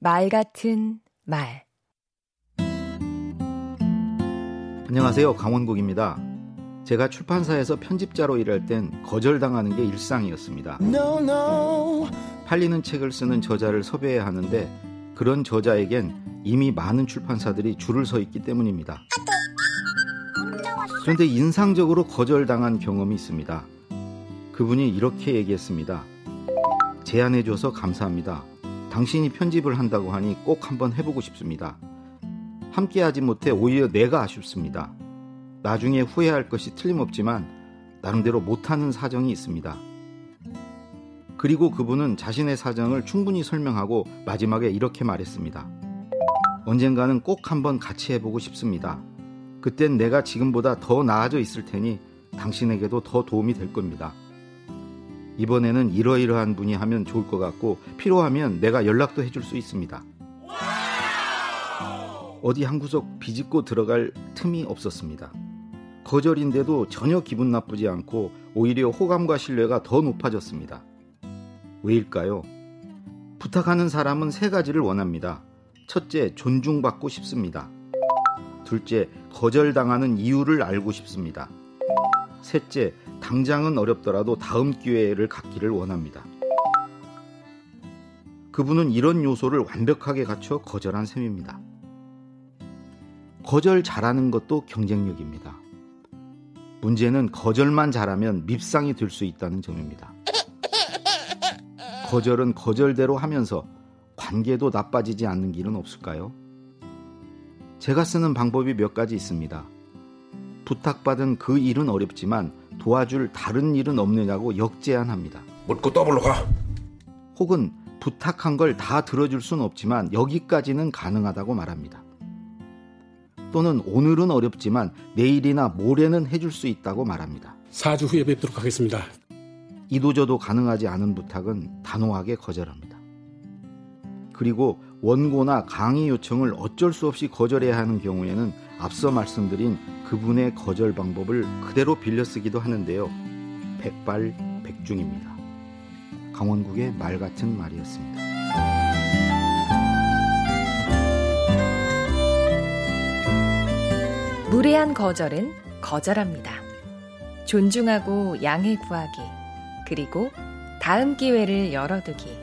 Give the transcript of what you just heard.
말 같은 말 안녕하세요. 강원국입니다. 제가 출판사에서 편집자로 일할 땐 거절당하는 게 일상이었습니다. No, no. 팔리는 책을 쓰는 저자를 섭외해야 하는데 그런 저자에겐 이미 많은 출판사들이 줄을 서 있기 때문입니다. 그런데 인상적으로 거절당한 경험이 있습니다. 그분이 이렇게 얘기했습니다. 제안해줘서 감사합니다. 당신이 편집을 한다고 하니 꼭 한번 해보고 싶습니다. 함께하지 못해 오히려 내가 아쉽습니다. 나중에 후회할 것이 틀림없지만 나름대로 못하는 사정이 있습니다. 그리고 그분은 자신의 사정을 충분히 설명하고 마지막에 이렇게 말했습니다. 언젠가는 꼭 한번 같이 해보고 싶습니다. 그땐 내가 지금보다 더 나아져 있을 테니 당신에게도 더 도움이 될 겁니다. 이번에는 이러이러한 분이 하면 좋을 것 같고 필요하면 내가 연락도 해줄 수 있습니다. 어디 한 구석 비집고 들어갈 틈이 없었습니다. 거절인데도 전혀 기분 나쁘지 않고 오히려 호감과 신뢰가 더 높아졌습니다. 왜일까요? 부탁하는 사람은 세 가지를 원합니다. 첫째, 존중받고 싶습니다. 둘째, 거절당하는 이유를 알고 싶습니다. 셋째, 당장은 어렵더라도 다음 기회를 갖기를 원합니다. 그분은 이런 요소를 완벽하게 갖춰 거절한 셈입니다. 거절 잘하는 것도 경쟁력입니다. 문제는 거절만 잘하면 밉상이 될 수 있다는 점입니다. 거절은 거절대로 하면서 관계도 나빠지지 않는 길은 없을까요? 제가 쓰는 방법이 몇 가지 있습니다. 부탁받은 그 일은 어렵지만 도와줄 다른 일은 없느냐고 역제안합니다. 묻고 더블로 가. 혹은 부탁한 걸 다 들어줄 수는 없지만 여기까지는 가능하다고 말합니다. 또는 오늘은 어렵지만 내일이나 모레는 해줄 수 있다고 말합니다. 4주 후에 뵙도록 하겠습니다. 이도저도 가능하지 않은 부탁은 단호하게 거절합니다. 그리고 원고나 강의 요청을 어쩔 수 없이 거절해야 하는 경우에는 앞서 말씀드린 그분의 거절 방법을 그대로 빌려 쓰기도 하는데요. 백발 백중입니다. 강원국의 말 같은 말이었습니다. 무례한 거절은 거절합니다. 존중하고 양해 구하기, 그리고 다음 기회를 열어두기.